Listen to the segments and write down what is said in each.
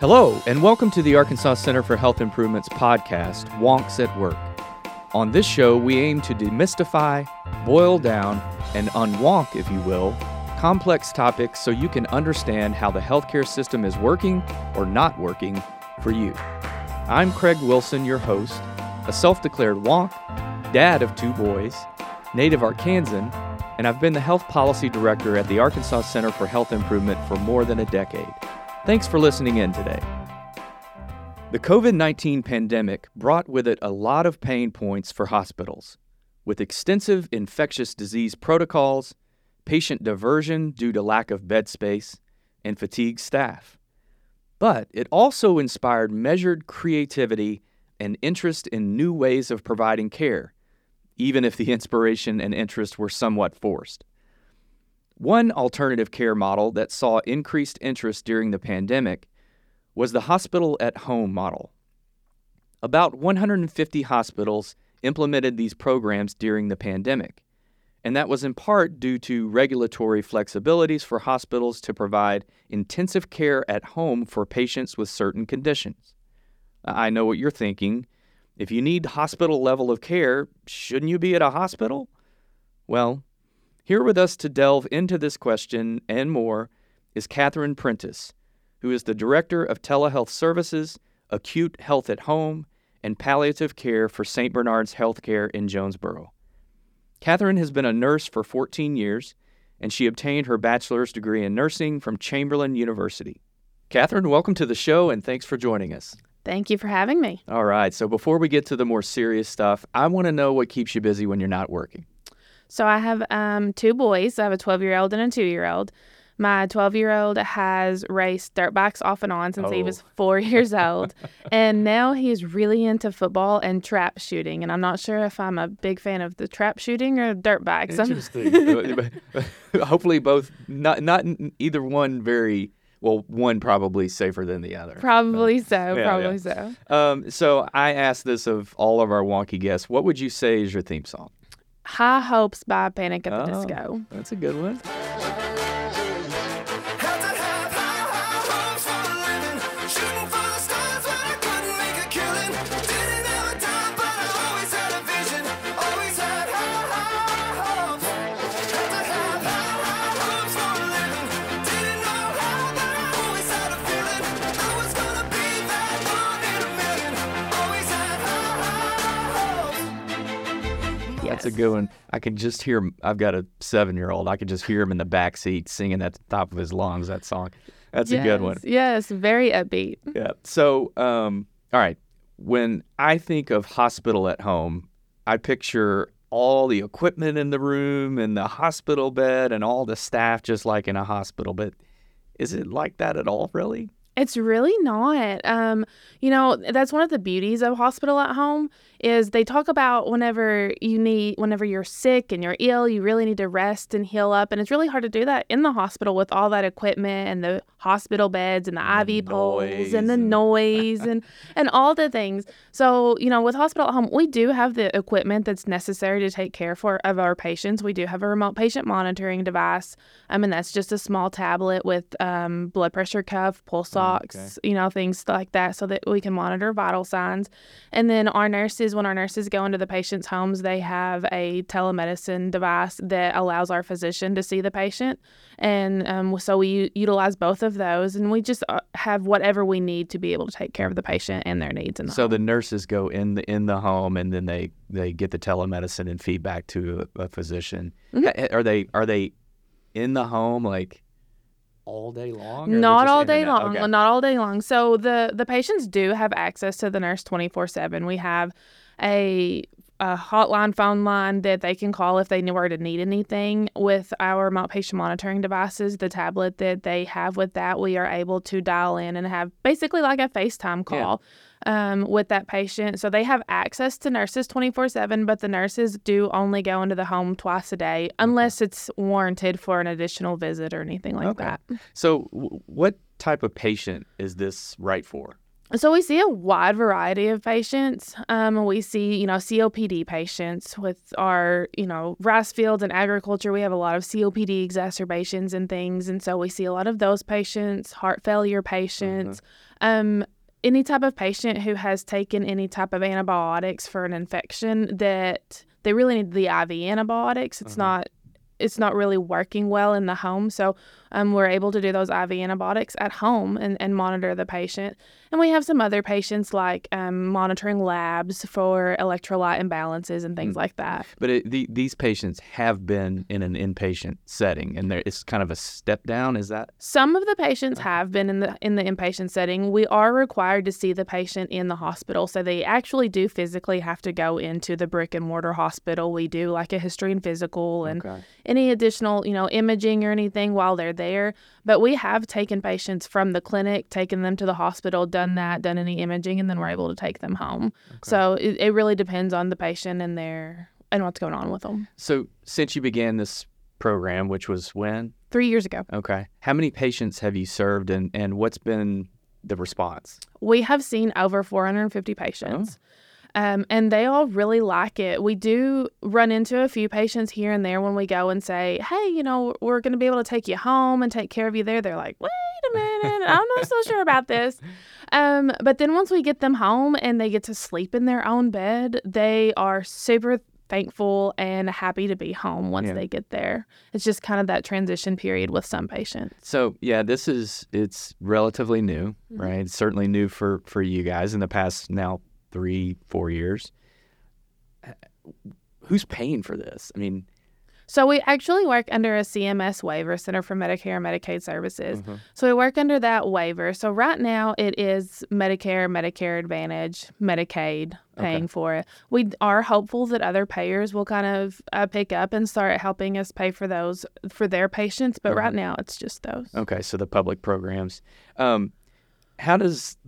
Hello, and welcome to the Arkansas Center for Health Improvement's podcast, Wonks at Work. On this show, we aim to demystify, boil down, and unwonk, if you will, complex topics so you can understand how the healthcare system is working or not working for you. I'm Craig Wilson, your host, a self declared wonk, dad of two boys, native Arkansan, and I've been the health policy director at the Arkansas Center for Health Improvement for more than a decade. Thanks for listening in today. The COVID 19 pandemic brought with it a lot of pain points for hospitals, with extensive infectious disease protocols, patient diversion due to lack of bed space, and fatigued staff. But it also inspired measured creativity and interest in new ways of providing care, even if the inspiration and interest were somewhat forced. One alternative care model that saw increased interest during the pandemic was the hospital at home model. About 150 hospitals implemented these programs during the pandemic, and that was in part due to regulatory flexibilities for hospitals to provide intensive care at home for patients with certain conditions. I know what you're thinking. If you need hospital level of care, shouldn't you be at a hospital? Well, here with us to delve into this question and more is Katherine Prentice, who is the Director of Telehealth Services, AcuteHealth at Home, and Palliative Care for St. Bernards Healthcare in Jonesboro. Katherine has been a nurse for 14 years, and she obtained her bachelor's degree in nursing from Chamberlain University. Katherine, welcome to the show, and thanks for joining us. Thank you for having me. All right, so before we get to the more serious stuff, I want to know what keeps you busy when you're not working. So I have um, two boys. I have a 12 year old and a two year old. My 12 year old has raced dirt bikes off and on since oh. he was oh. four years old. and now he is really into football and trap shooting. And I'm not sure if I'm a big fan of the trap shooting or dirt bikes. Interesting. Hopefully, both, not, not either one very well, one probably safer than the other. Probably but, so. Yeah, probably yeah. so. Um, so I asked this of all of our wonky guests. What would you say is your theme song? High Hopes by Panic at the oh, Disco. That's a good one. That's a good one. I can just hear him. I've got a seven year old. I can just hear him in the back seat singing at the top of his lungs that song. That's yes, a good one. Yes, very upbeat. Yeah. So, um, all right. When I think of hospital at home, I picture all the equipment in the room and the hospital bed and all the staff just like in a hospital. But is it like that at all, really? It's really not. Um, you know, that's one of the beauties of hospital at home is they talk about whenever you need whenever you're sick and you're ill, you really need to rest and heal up and it's really hard to do that in the hospital with all that equipment and the hospital beds and the IV poles and the noise and and all the things. So, you know, with hospital at home, we do have the equipment that's necessary to take care for of our patients. We do have a remote patient monitoring device. I mean, that's just a small tablet with um, blood pressure cuff, pulse okay. you know, things like that so that we can monitor vital signs. And then our nurses when our nurses go into the patient's homes, they have a telemedicine device that allows our physician to see the patient. And um, so we utilize both of those, and we just uh, have whatever we need to be able to take care of the patient and their needs. In the so home. the nurses go in the in the home, and then they they get the telemedicine and feedback to a, a physician. Mm-hmm. Are they are they in the home like? All day long? Not all day long. Okay. Not all day long. So the the patients do have access to the nurse twenty four seven. We have a a hotline phone line that they can call if they were to need anything with our patient monitoring devices the tablet that they have with that we are able to dial in and have basically like a facetime call yeah. Um, with that patient so they have access to nurses 24-7 but the nurses do only go into the home twice a day unless it's warranted for an additional visit or anything like okay. that so w- what type of patient is this right for So we see a wide variety of patients. Um, we see, you know, COPD patients with our, you know, rice fields and agriculture. We have a lot of COPD exacerbations and things, and so we see a lot of those patients. Heart failure patients. Um, any type of patient who has taken any type of antibiotics for an infection that they really need the IV antibiotics. It's Mhm. not it's not really working well in the home. So um, we're able to do those IV antibiotics at home and, and monitor the patient. And we have some other patients like um, monitoring labs for electrolyte imbalances and things Mm. like that. But it, the, these patients have been in an inpatient setting, and there it's kind of a step down. Is that Some of the patients have been in the in the inpatient setting. We are required to see the patient in the hospital, so they actually do physically have to go into the brick and mortar hospital. We do like a history and physical and okay? Any additional, you know, imaging or anything while they're there. But we have taken patients from the clinic, taken them to the hospital, done mm-hmm. that, done any imaging, and then we're able to take them home. So it, it really depends on the patient and their and what's going on with them. So since you began this program, which was when? Three years ago, Okay. How many patients have you served, and and what's been the response? we have seen over 450 patients. Oh. Um, and they all really like it. We do run into a few patients here and there when we go and say, "Hey, you know, we're going to be able to take you home and take care of you there." They're like, "Wait a minute, I'm not so sure about this." Um, but then once we get them home and they get to sleep in their own bed, they are super thankful and happy to be home once Yeah. they get there. It's just kind of that transition period with some patients. So yeah, this is it's relatively new, Mhm. right? It's certainly new for for you guys in the past now three four years. Who's paying for this? I mean, So we actually work under a CMS waiver, Center for Medicare and Medicaid Services. mhm. So we work under that waiver. So right now it is Medicare, Medicare Advantage, Medicaid paying Okay. for it. We are hopeful that other payers will kind of uh, pick up and start helping us pay for those for their patients, but right Uh-huh. now it's just those. okay, so the public programs. Um, how does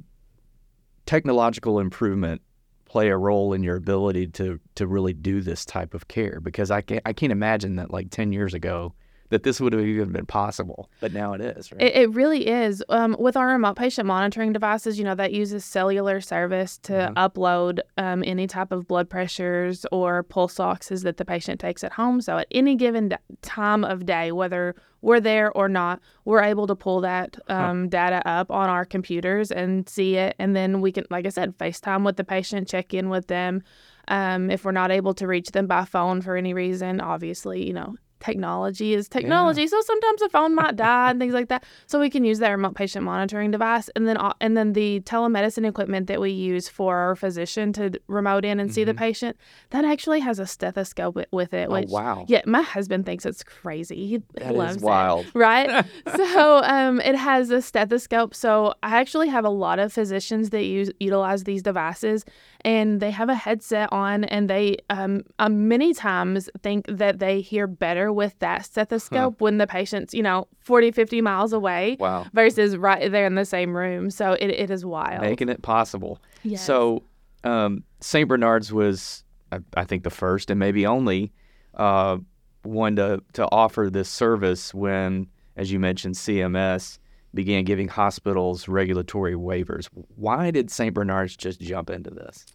technological improvement play a role in your ability to to really do this type of care? Because I can't I can't imagine that like ten years ago that this would have even been possible, but now it is. Right? It, it really is. Um, with our remote patient monitoring devices, you know, that uses cellular service to Mhm. upload um, any type of blood pressures or pulse oxes that the patient takes at home. So at any given d- time of day, whether we're there or not, we're able to pull that um, data up on our computers and see it. And then we can, like I said, FaceTime with the patient, check in with them. Um, if we're not able to reach them by phone for any reason, obviously, you know, technology is technology. So sometimes the phone might die and things like that. So we can use that remote patient monitoring device, and then uh, and then the telemedicine equipment that we use for our physician to remote in and see the Mhm. patient. That actually has a stethoscope with it. oh Which, wow, Yeah, my husband thinks it's crazy. He that loves is it wild. right? so um, it has a stethoscope. So I actually have a lot of physicians that use utilize these devices, and they have a headset on, and they um, uh, many times think that they hear better with that stethoscope when the patient's you know 40, 50 miles away. Wow, Versus right there in the same room, so it, it is wild. making it possible. Yes. So, um, St. Bernards was, I, I think, the first and maybe only uh, one to, to offer this service when, as you mentioned, CMS began giving hospitals regulatory waivers. Why did St. Bernards just jump into this?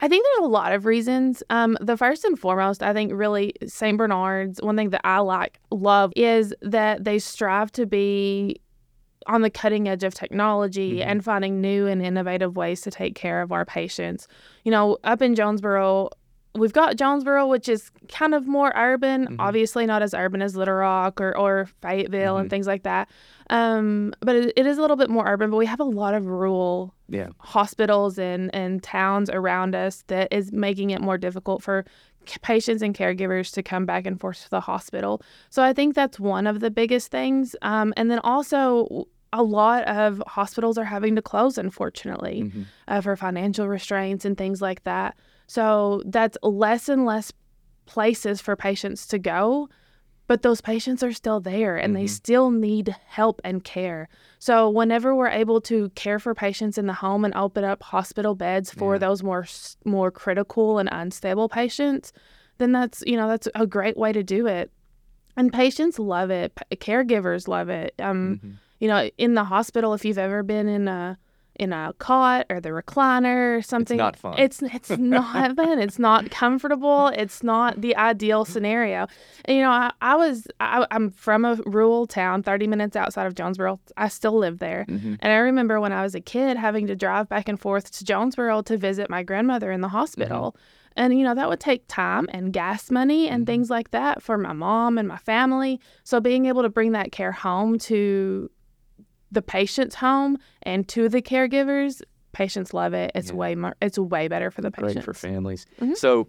I think there's a lot of reasons. Um, the first and foremost, I think really St. Bernards, one thing that I like, love, is that they strive to be on the cutting edge of technology Mhm. and finding new and innovative ways to take care of our patients. You know, up in Jonesboro, we've got Jonesboro, which is kind of more urban, Mhm. obviously not as urban as Little Rock or, or Fayetteville Mhm. and things like that. Um, but it, it is a little bit more urban, but we have a lot of rural Yeah. hospitals and, and towns around us that is making it more difficult for patients and caregivers to come back and forth to the hospital. So I think that's one of the biggest things. Um, and then also, a lot of hospitals are having to close, unfortunately, Mhm. uh, for financial restraints and things like that. So that's less and less places for patients to go. But those patients are still there and they Mhm. still need help and care. So, whenever we're able to care for patients in the home and open up hospital beds for Yeah. those more more critical and unstable patients, then that's you know that's a great way to do it. And patients love it. P- caregivers love it. Um, Mhm. you know, in the hospital, if you've ever been in a in a cot or the recliner or something. not fun. It's it's not fun. It's not comfortable. It's not the ideal scenario. And, you know, I, I was I, I'm from a rural town, 30 minutes outside of Jonesboro. I still live there, Mhm. and I remember when I was a kid having to drive back and forth to Jonesboro to visit my grandmother in the hospital. And, you know, that would take time and gas money and Mhm. things like that for my mom and my family. So being able to bring that care home to the patient's home and to the caregivers, patients love it. It's Yeah. way more, it's way better for the patients. Great for families. Mhm. So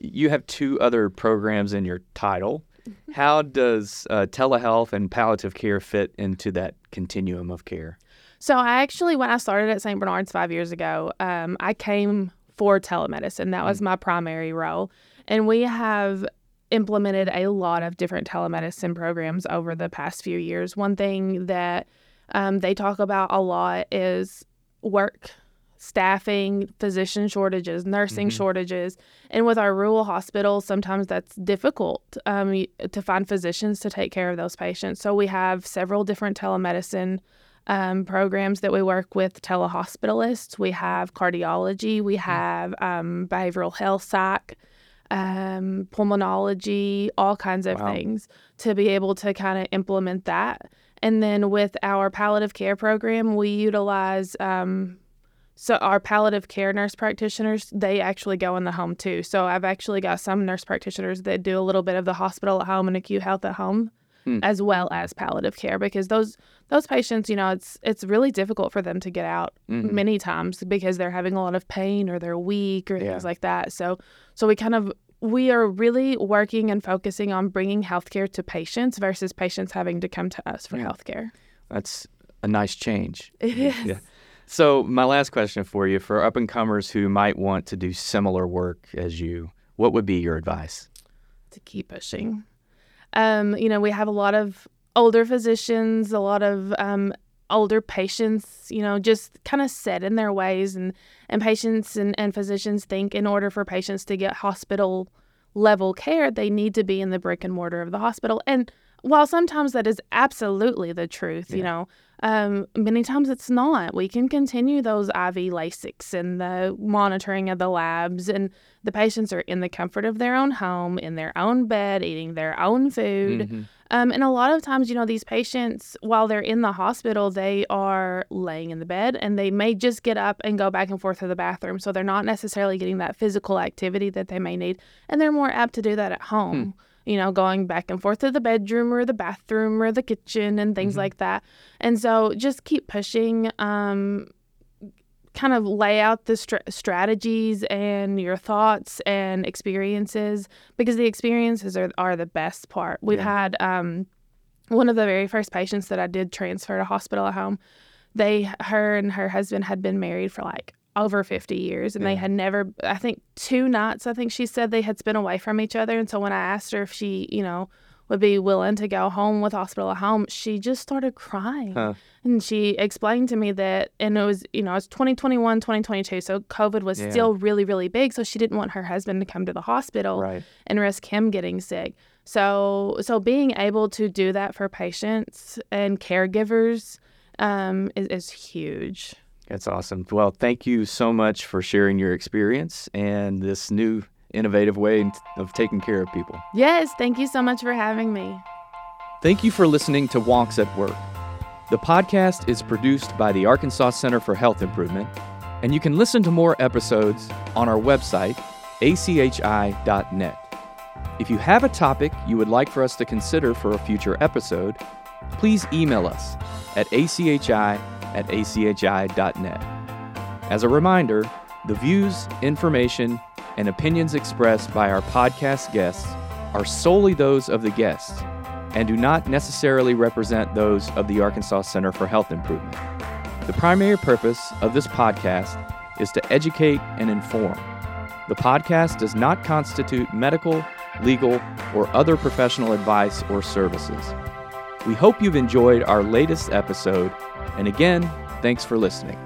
you have two other programs in your title. Mm-hmm. How does uh, telehealth and palliative care fit into that continuum of care? So I actually, when I started at St. Bernards five years ago, um, I came for telemedicine. That was my primary role, and we have implemented a lot of different telemedicine programs over the past few years. One thing that um, they talk about a lot is work staffing, physician shortages, nursing Mhm. shortages. And with our rural hospitals, sometimes that's difficult um, to find physicians to take care of those patients. So we have several different telemedicine um, programs that we work with telehospitalists. We have cardiology, we have um, behavioral health psych, um, pulmonology, all kinds of Wow. things to be able to kind of implement that. And then with our palliative care program, we utilize um, so our palliative care nurse practitioners, they actually go in the home too. So I've actually got some nurse practitioners that do a little bit of the hospital at home and acute health at home, Hmm. as well as palliative care because those those patients, you know, it's it's really difficult for them to get out Mhm. many times because they're having a lot of pain or they're weak or Yeah. things like that. So so we kind of we are really working and focusing on bringing healthcare to patients versus patients having to come to us for Yeah. healthcare. That's a nice change. It is. Yeah. So, my last question for you for up and comers who might want to do similar work as you, what would be your advice? to keep pushing. Um, you know, we have a lot of older physicians, a lot of um, older patients, you know, just kind of set in their ways. And, and patients and, and physicians think in order for patients to get hospital level care, they need to be in the brick and mortar of the hospital. And while sometimes that is absolutely the truth, you know, um, many times it's not. We can continue those IV Lasix and the monitoring of the labs, and the patients are in the comfort of their own home, in their own bed, eating their own food. Mhm. Um, and a lot of times, you know, these patients, while they're in the hospital, they are laying in the bed and they may just get up and go back and forth to the bathroom. So they're not necessarily getting that physical activity that they may need. And they're more apt to do that at home, you know, going back and forth to the bedroom or the bathroom or the kitchen and things Mhm. like that. And so just keep pushing. Um, kind of lay out the str- strategies and your thoughts and experiences because the experiences are, are the best part. We've Yeah. had um, one of the very first patients that I did transfer to hospital at home. They, her and her husband had been married for like over 50 years and they had never, I think two nights, I think she said they had spent away from each other. And so when I asked her if she, you know, would be willing to go home with hospital at home, she just started crying. Huh. And she explained to me that, and it was, you know, it's 2021, 2022. So COVID was Yeah. still really, really big. So she didn't want her husband to come to the hospital Right. and risk him getting sick. So, so being able to do that for patients and caregivers um, is, is huge. That's awesome. Well, thank you so much for sharing your experience and this new innovative way of taking care of people. Yes, thank you so much for having me. Thank you for listening to Wonks at Work. The podcast is produced by the Arkansas Center for Health Improvement, and you can listen to more episodes on our website, achi.net. If you have a topic you would like for us to consider for a future episode, please email us at achi at achi.net. As a reminder, the views, information, and opinions expressed by our podcast guests are solely those of the guests and do not necessarily represent those of the Arkansas Center for Health Improvement. The primary purpose of this podcast is to educate and inform. The podcast does not constitute medical, legal, or other professional advice or services. We hope you've enjoyed our latest episode, and again, thanks for listening.